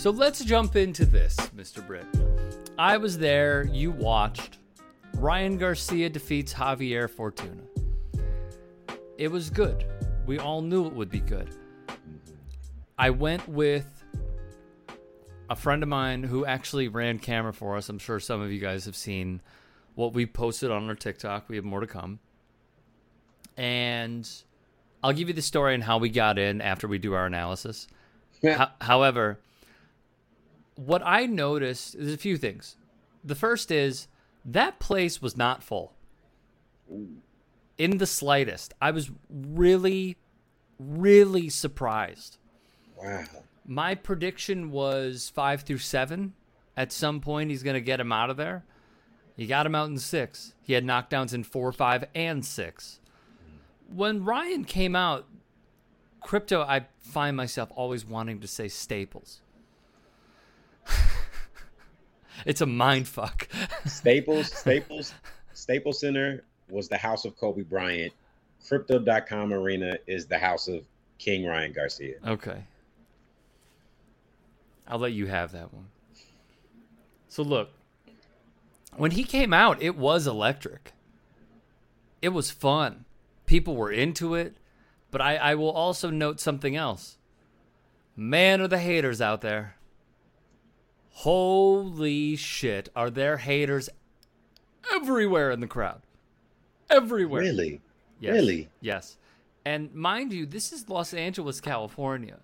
So let's jump into this, Mr. Britt. I was there, you watched. Ryan Garcia defeats Javier Fortuna. It was good. We all knew it would be good. I went with a friend of mine who actually ran camera for us. I'm sure some of you guys have seen what we posted on our TikTok. We have more to come. And I'll give you the story and how we got in after we do our analysis. Ho- however, what I noticed is a few things. The first is that place was not full in the slightest. I was really, really surprised. Wow. My prediction was five through seven. At some point, he's going to get him out of there. He got him out in six. He had knockdowns in four, five, and six. When Ryan came out, crypto, I find myself always wanting to say Staples. It's a mind fuck. Staples, Staples, Staples Center was the house of Kobe Bryant. Crypto.com Arena is the house of King Ryan Garcia. Okay. I'll let you have that one. So look, when he came out, it was electric. It was fun. People were into it. But I, I will also note something else. Man, are the haters out there. Holy shit. Are there haters everywhere in the crowd? Everywhere. Really? Yes. Really? Yes. And mind you, this is Los Angeles, California.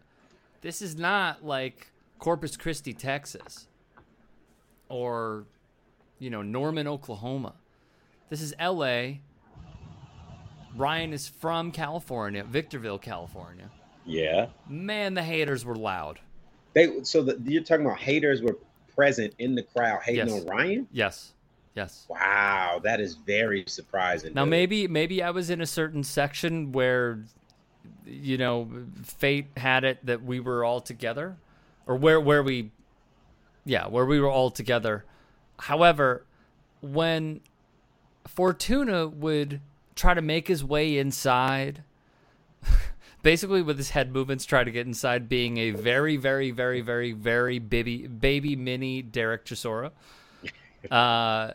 This is not like Corpus Christi, Texas, or, you know, Norman, Oklahoma. This is LA. Ryan is from California, Victorville, California. Yeah. Man, the haters were loud. They so the, you're talking about haters were present in the crowd hating Yes. on Ryan? Yes. Yes. Wow, that is very surprising. Now dude. maybe maybe I was in a certain section where you know fate had it that we were all together or where where we yeah, where we were all together. However, when Fortuna would try to make his way inside basically with his head movements try to get inside being a very very very very very baby baby mini Derek Chisora. Uh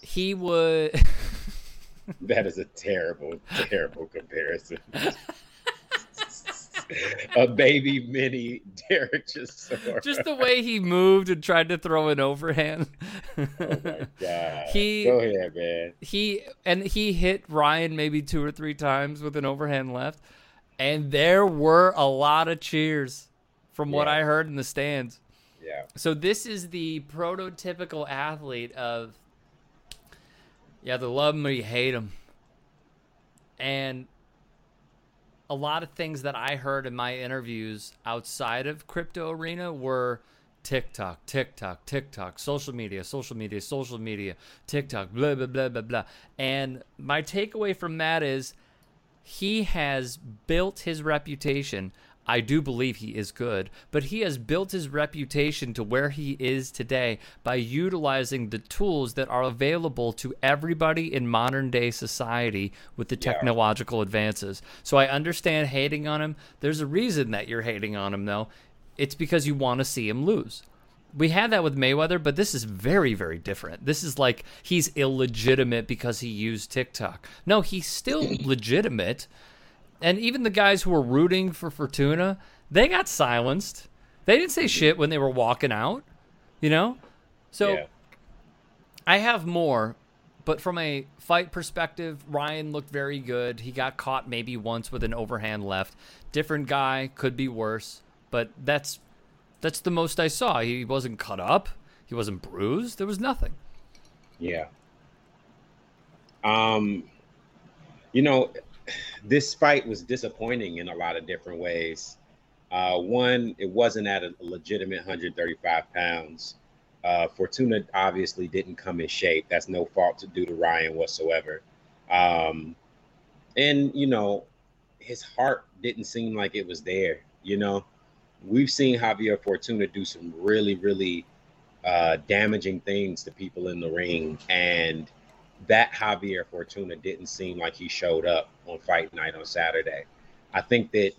he would that is a terrible, terrible comparison. a baby mini Derek Chisora. just the way he moved and tried to throw an overhand. oh my god. He- Go ahead, man. he and he hit Ryan maybe two or three times with an overhand left, and there were a lot of cheers from what Yeah. I heard in the stands. Yeah. So this is the prototypical athlete of you either love him or you hate him. And a lot of things that I heard in my interviews outside of crypto arena were TikTok, TikTok, TikTok, social media, social media, social media, TikTok, blah blah blah blah blah. And my takeaway from that is he has built his reputation. I do believe he is good, but he has built his reputation to where he is today by utilizing the tools that are available to everybody in modern day society with the Yeah. technological advances. So I understand hating on him. There's a reason that you're hating on him, though. It's because you want to see him lose we had that with Mayweather, but this is very, very different. This is like he's illegitimate because he used TikTok. No, he's still legitimate. And even the guys who were rooting for Fortuna, they got silenced. They didn't say shit when they were walking out, you know? So yeah. I have more, but from a fight perspective, Ryan looked very good. He got caught maybe once with an overhand left. Different guy, could be worse, but that's that's the most I saw. He wasn't cut up. He wasn't bruised. There was nothing. Yeah. Um, you know, this fight was disappointing in a lot of different ways. Uh, one, it wasn't at a legitimate 135 pounds. Uh, Fortuna obviously didn't come in shape. That's no fault to do to Ryan whatsoever. Um, and you know, his heart didn't seem like it was there. You know, we've seen Javier Fortuna do some really, really uh, damaging things to people in the ring, and that Javier Fortuna didn't seem like he showed up on fight night on Saturday. I think that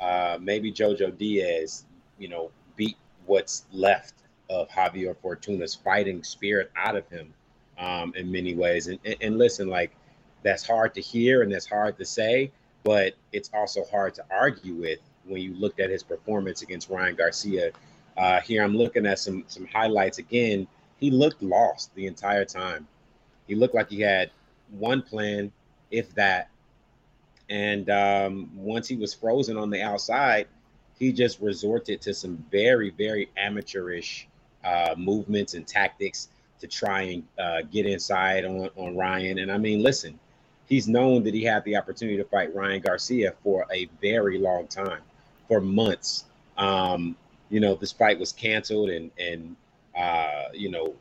uh, maybe Jojo Diaz, you know, beat what's left of Javier Fortuna's fighting spirit out of him um, in many ways. And, and, and listen, like that's hard to hear and that's hard to say, but it's also hard to argue with when you looked at his performance against Ryan Garcia. Uh, here I'm looking at some some highlights again. He looked lost the entire time. He looked like he had one plan, if that. And um, once he was frozen on the outside, he just resorted to some very, very amateurish uh, movements and tactics to try and uh, get inside on, on Ryan. And I mean, listen, he's known that he had the opportunity to fight Ryan Garcia for a very long time, for months. Um, you know, this fight was canceled and and uh, you know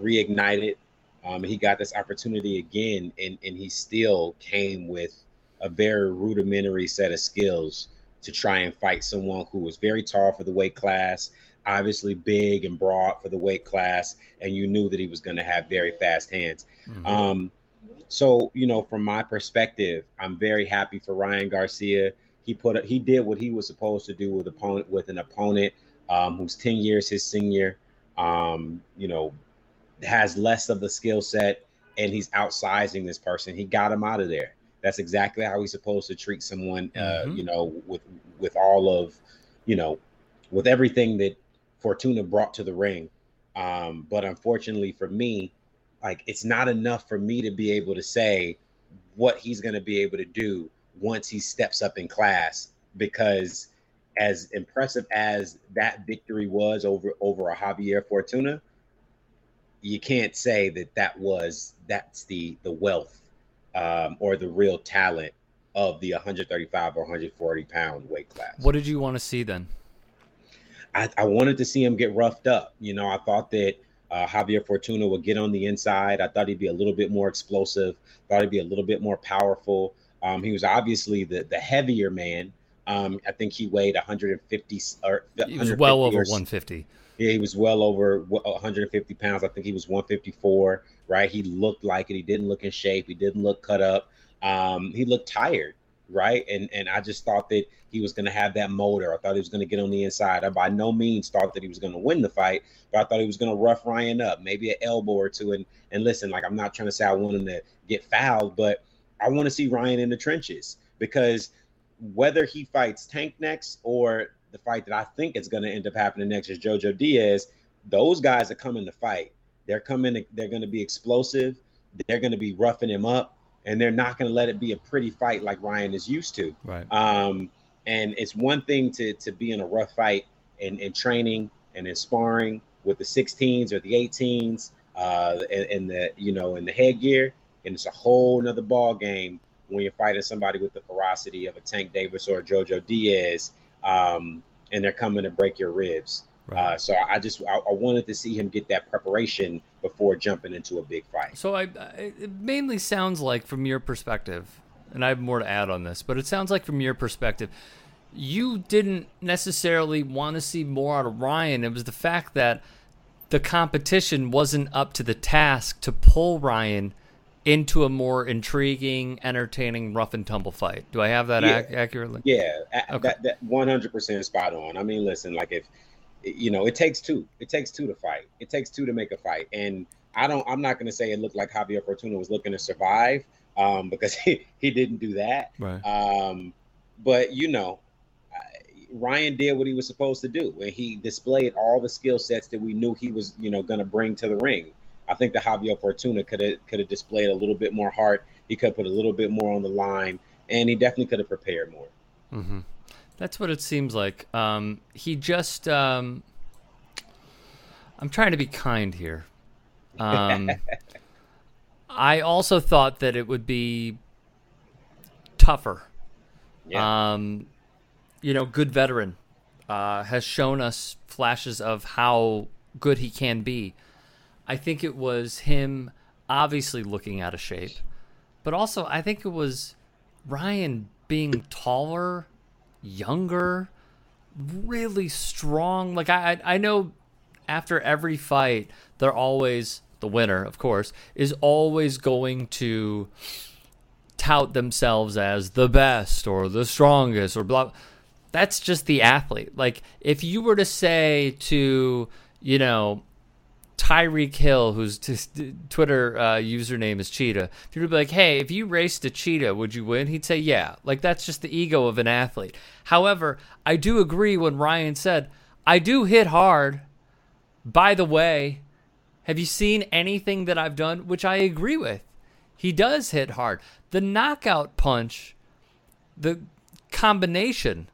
reignited. Um, he got this opportunity again, and and he still came with a very rudimentary set of skills to try and fight someone who was very tall for the weight class, obviously big and broad for the weight class, and you knew that he was going to have very fast hands. Mm-hmm. Um, so you know, from my perspective, I'm very happy for Ryan Garcia. He put a, he did what he was supposed to do with opponent with an opponent um, who's 10 years his senior. Um, you know, has less of the skill set, and he's outsizing this person. He got him out of there. That's exactly how he's supposed to treat someone. Uh, mm-hmm. You know, with with all of, you know, with everything that Fortuna brought to the ring. Um, but unfortunately for me, like it's not enough for me to be able to say what he's going to be able to do once he steps up in class because as impressive as that victory was over over a Javier Fortuna, you can't say that that was that's the the wealth um, or the real talent of the 135 or 140 pound weight class. What did you want to see then? I, I wanted to see him get roughed up. You know, I thought that uh, Javier Fortuna would get on the inside. I thought he'd be a little bit more explosive. Thought he'd be a little bit more powerful. Um, he was obviously the the heavier man. Um, I think he weighed 150 or he was well over 150. Yeah, he was well over 150 pounds. I think he was 154. Right, he looked like it. He didn't look in shape. He didn't look cut up. Um, he looked tired right? And and I just thought that he was going to have that motor. I thought he was going to get on the inside. I by no means thought that he was going to win the fight, but I thought he was going to rough Ryan up, maybe an elbow or two. And and listen, like I'm not trying to say I want him to get fouled, but I want to see Ryan in the trenches because whether he fights Tank next or the fight that I think is going to end up happening next is Jojo Diaz, those guys are coming to fight. They're coming. they're going to be explosive. They're going to be roughing him up and they're not going to let it be a pretty fight like Ryan is used to. Right. Um, and it's one thing to to be in a rough fight and in training and in sparring with the 16s or the 18s uh, and, and the you know in the headgear, and it's a whole nother ball game when you're fighting somebody with the ferocity of a Tank Davis or a Jojo Diaz, um, and they're coming to break your ribs. Right. Uh, so I just I, I, wanted to see him get that preparation before jumping into a big fight. So I, it mainly sounds like from your perspective, and I have more to add on this, but it sounds like from your perspective, you didn't necessarily want to see more out of Ryan. It was the fact that the competition wasn't up to the task to pull Ryan into a more intriguing, entertaining, rough and tumble fight. Do I have that yeah. ac- accurately? Yeah, okay. that, that 100% spot on. I mean, listen, like if you know, it takes two. It takes two to fight. It takes two to make a fight. And I don't. I'm not going to say it looked like Javier Fortuna was looking to survive um, because he, he didn't do that. Right. Um, but you know, Ryan did what he was supposed to do, and he displayed all the skill sets that we knew he was, you know, going to bring to the ring. I think the Javier Fortuna could have could have displayed a little bit more heart. He could put a little bit more on the line, and he definitely could have prepared more. Mm-hmm. That's what it seems like. Um, he just. Um, I'm trying to be kind here. Um, I also thought that it would be tougher. Yeah. Um, you know, good veteran uh, has shown us flashes of how good he can be. I think it was him obviously looking out of shape, but also I think it was Ryan being taller younger, really strong. Like I, I know after every fight, they're always the winner, of course, is always going to tout themselves as the best or the strongest or blah. That's just the athlete. Like if you were to say to, you know, Tyreek Hill, whose t- Twitter uh, username is Cheetah, were to be like, hey, if you raced a cheetah, would you win? He'd say, yeah. Like, that's just the ego of an athlete. However, I do agree when Ryan said, I do hit hard. By the way, have you seen anything that I've done? Which I agree with. He does hit hard. The knockout punch, the combination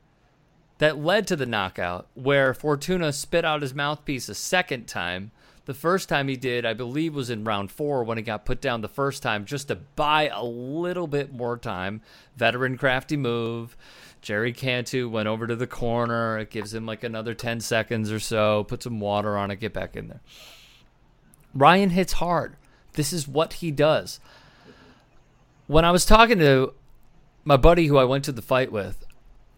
that led to the knockout, where Fortuna spit out his mouthpiece a second time the first time he did, I believe, was in round four when he got put down the first time just to buy a little bit more time. Veteran crafty move. Jerry Cantu went over to the corner. It gives him like another 10 seconds or so. Put some water on it, get back in there. Ryan hits hard. This is what he does. When I was talking to my buddy who I went to the fight with,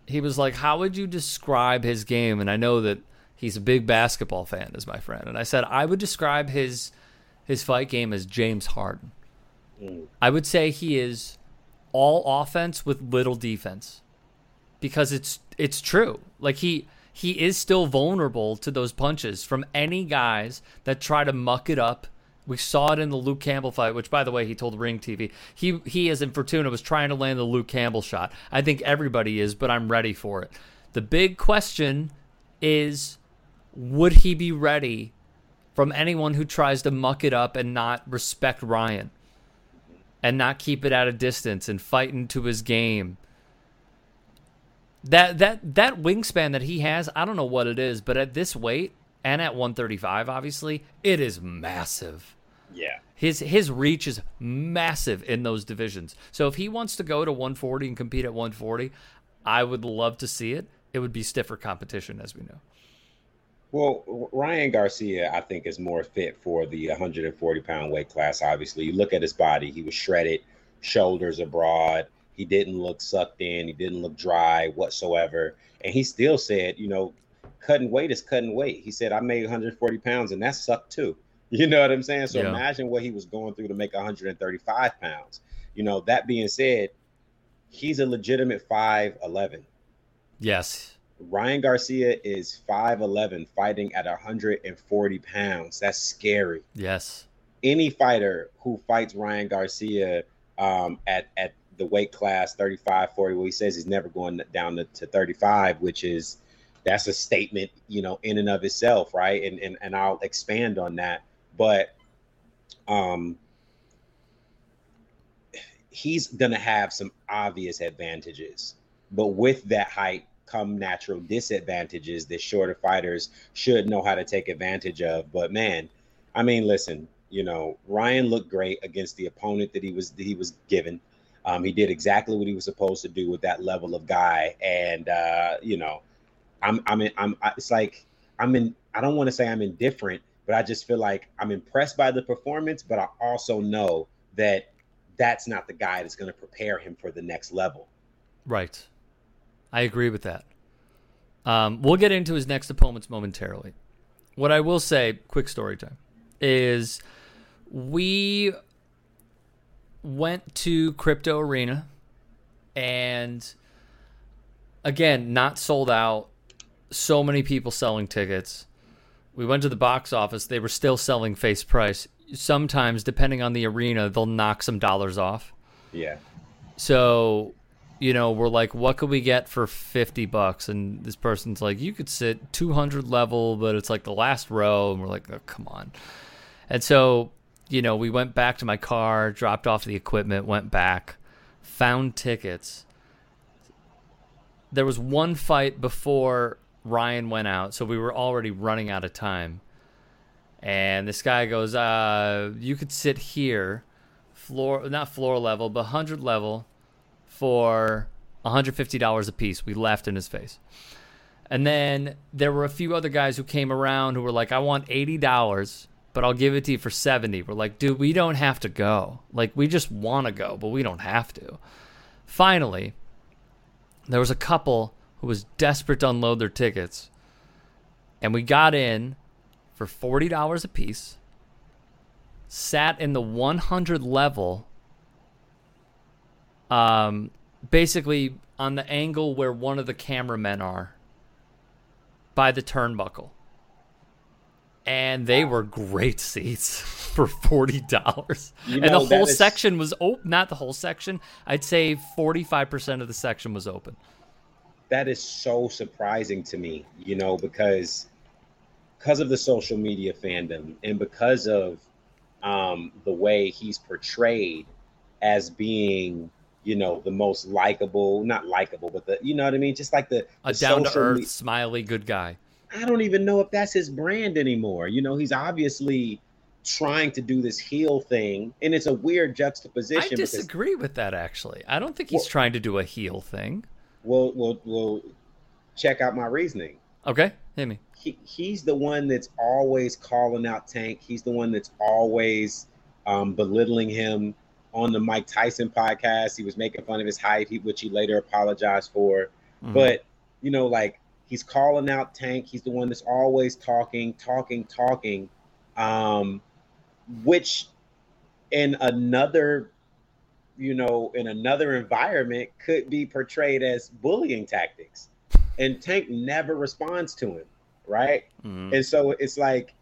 he was like, How would you describe his game? And I know that He's a big basketball fan, is my friend. And I said I would describe his his fight game as James Harden. Mm. I would say he is all offense with little defense. Because it's it's true. Like he he is still vulnerable to those punches from any guys that try to muck it up. We saw it in the Luke Campbell fight, which, by the way, he told Ring TV he he as in Fortuna was trying to land the Luke Campbell shot. I think everybody is, but I'm ready for it. The big question is would he be ready from anyone who tries to muck it up and not respect Ryan and not keep it at a distance and fight into his game? That that that wingspan that he has, I don't know what it is, but at this weight and at 135 obviously, it is massive. Yeah. His his reach is massive in those divisions. So if he wants to go to 140 and compete at 140, I would love to see it. It would be stiffer competition as we know. Well, Ryan Garcia, I think, is more fit for the 140 pound weight class. Obviously, you look at his body; he was shredded, shoulders abroad. He didn't look sucked in. He didn't look dry whatsoever. And he still said, you know, cutting weight is cutting weight. He said, I made 140 pounds, and that sucked too. You know what I'm saying? So yeah. imagine what he was going through to make 135 pounds. You know, that being said, he's a legitimate 5'11. Yes. Ryan Garcia is 5'11, fighting at 140 pounds. That's scary. Yes. Any fighter who fights Ryan Garcia um, at, at the weight class 35, 40, well, he says he's never going down to, to 35, which is that's a statement, you know, in and of itself, right? And and, and I'll expand on that. But um he's gonna have some obvious advantages. But with that height, come natural disadvantages that shorter fighters should know how to take advantage of. But man, I mean, listen, you know, Ryan looked great against the opponent that he was that he was given. Um, he did exactly what he was supposed to do with that level of guy, and uh, you know, I'm I'm in, I'm it's like I'm in. I don't want to say I'm indifferent, but I just feel like I'm impressed by the performance, but I also know that that's not the guy that's going to prepare him for the next level. Right. I agree with that. Um, we'll get into his next opponents momentarily. What I will say, quick story time, is we went to Crypto Arena and again, not sold out. So many people selling tickets. We went to the box office. They were still selling face price. Sometimes, depending on the arena, they'll knock some dollars off. Yeah. So you know, we're like, what could we get for 50 bucks? And this person's like, you could sit 200 level, but it's like the last row. And we're like, oh, come on. And so, you know, we went back to my car, dropped off the equipment, went back, found tickets. There was one fight before Ryan went out, so we were already running out of time. And this guy goes, uh, you could sit here, floor, not floor level, but 100 level for $150 a piece. We laughed in his face. And then there were a few other guys who came around who were like, I want $80, but I'll give it to you for 70. We're like, dude, we don't have to go. Like, we just want to go, but we don't have to. Finally, there was a couple who was desperate to unload their tickets. And we got in for $40 a piece, sat in the 100 level um, basically on the angle where one of the cameramen are by the turnbuckle. And they were great seats for forty dollars. You and the whole is- section was open. Not the whole section. I'd say forty-five percent of the section was open. that is so surprising to me, you know, because because of the social media fandom and because of um, the way he's portrayed as being, you know, the most likable, not likable, but the, you know what I mean, just like the, A down to earth, smiley, good guy. I don't even know if that's his brand anymore. You know, he's obviously trying to do this heel thing, and it's a weird I juxtaposition. because- disagree with that actually. I don't think he's Well- trying to do a heel thing. Well, well, well, check out my reasoning. Okay, hit me. he, he's the one that's always calling out Tank. He's the one that's always um, belittling him on the Mike Tyson podcast. He was making fun of his height, he, which he later apologized for. Mhm. But you know, like he's calling out Tank. He's the one that's always talking, talking, talking. Um, which in another, you know, in another environment could be portrayed as bullying tactics. And Tank never responds to him, right? Mhm. And so it's like,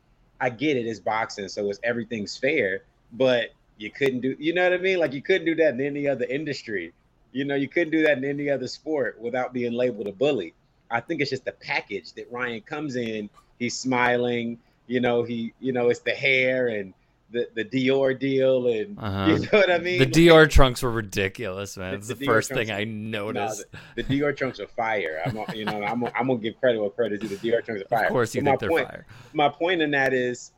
I get it, it's boxing, so it's everything's fair, but you couldn't do, you know what I mean? Like you couldn't do that in any other industry. You know, you couldn't do that in any other sport without being labeled a bully. I think it's just the package that Ryan comes in. He's smiling, you know, he, you know, it's the hair and the the Dior deal, and Uh-huh. you know what I mean. The Dior trunks were ridiculous, man. It's the the, first trunks- thing I no, noticed. the, the Dior trunks are fire. I'm, gonna- you know, I'm, gonna- I'm gonna give credit where credit is due. The Dior trunks are fire. of course, you But think my they're point, fire. my point in that is,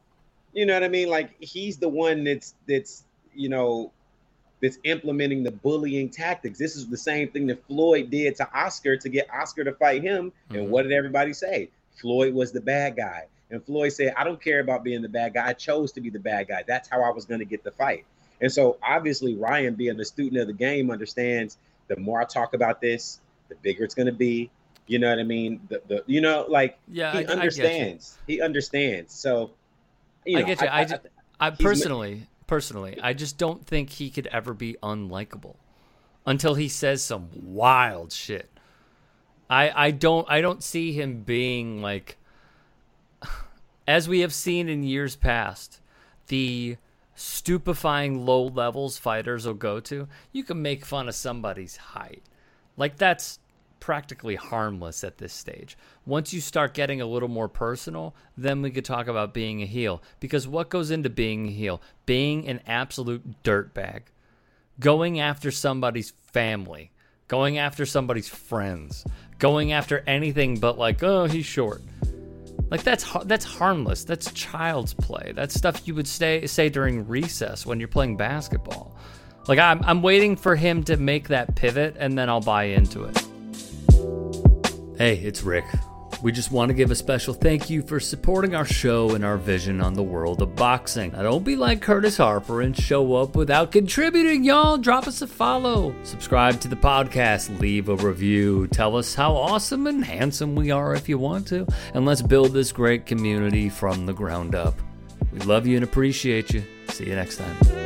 you know what I mean? Like he's the one that's that's you know that's implementing the bullying tactics. This is the same thing that Floyd did to Oscar to get Oscar to fight him. Mhm. And what did everybody say? Floyd was the bad guy. And Floyd said, I don't care about being the bad guy. I chose to be the bad guy. That's how I was going to get the fight. And so obviously Ryan, being a student of the game, understands the more I talk about this, the bigger it's going to be. You know what I mean? The, the you know, like Yeah, he I, I understands. He understands. So, you I know, get you. I I ma- personally, personally, I just don't think he could ever be unlikable until he says some wild shit. I I don't I don't see him being like as we have seen in years past, the stupefying low levels fighters will go to. You can make fun of somebody's height. Like that's practically harmless at this stage. Once you start getting a little more personal, then we could talk about being a heel. Because what goes into being a heel? Being an absolute dirtbag. Going after somebody's family. Going after somebody's friends. Going after anything but like, oh, he's short. Like that's that's harmless. That's child's play. That's stuff you would say say during recess when you're playing basketball. Like I'm I'm waiting for him to make that pivot and then I'll buy into it. Hey, it's Rick. We just want to give a special thank you for supporting our show and our vision on the world of boxing. Now, don't be like Curtis Harper and show up without contributing, y'all. Drop us a follow, subscribe to the podcast, leave a review, tell us how awesome and handsome we are if you want to, and let's build this great community from the ground up. We love you and appreciate you. See you next time.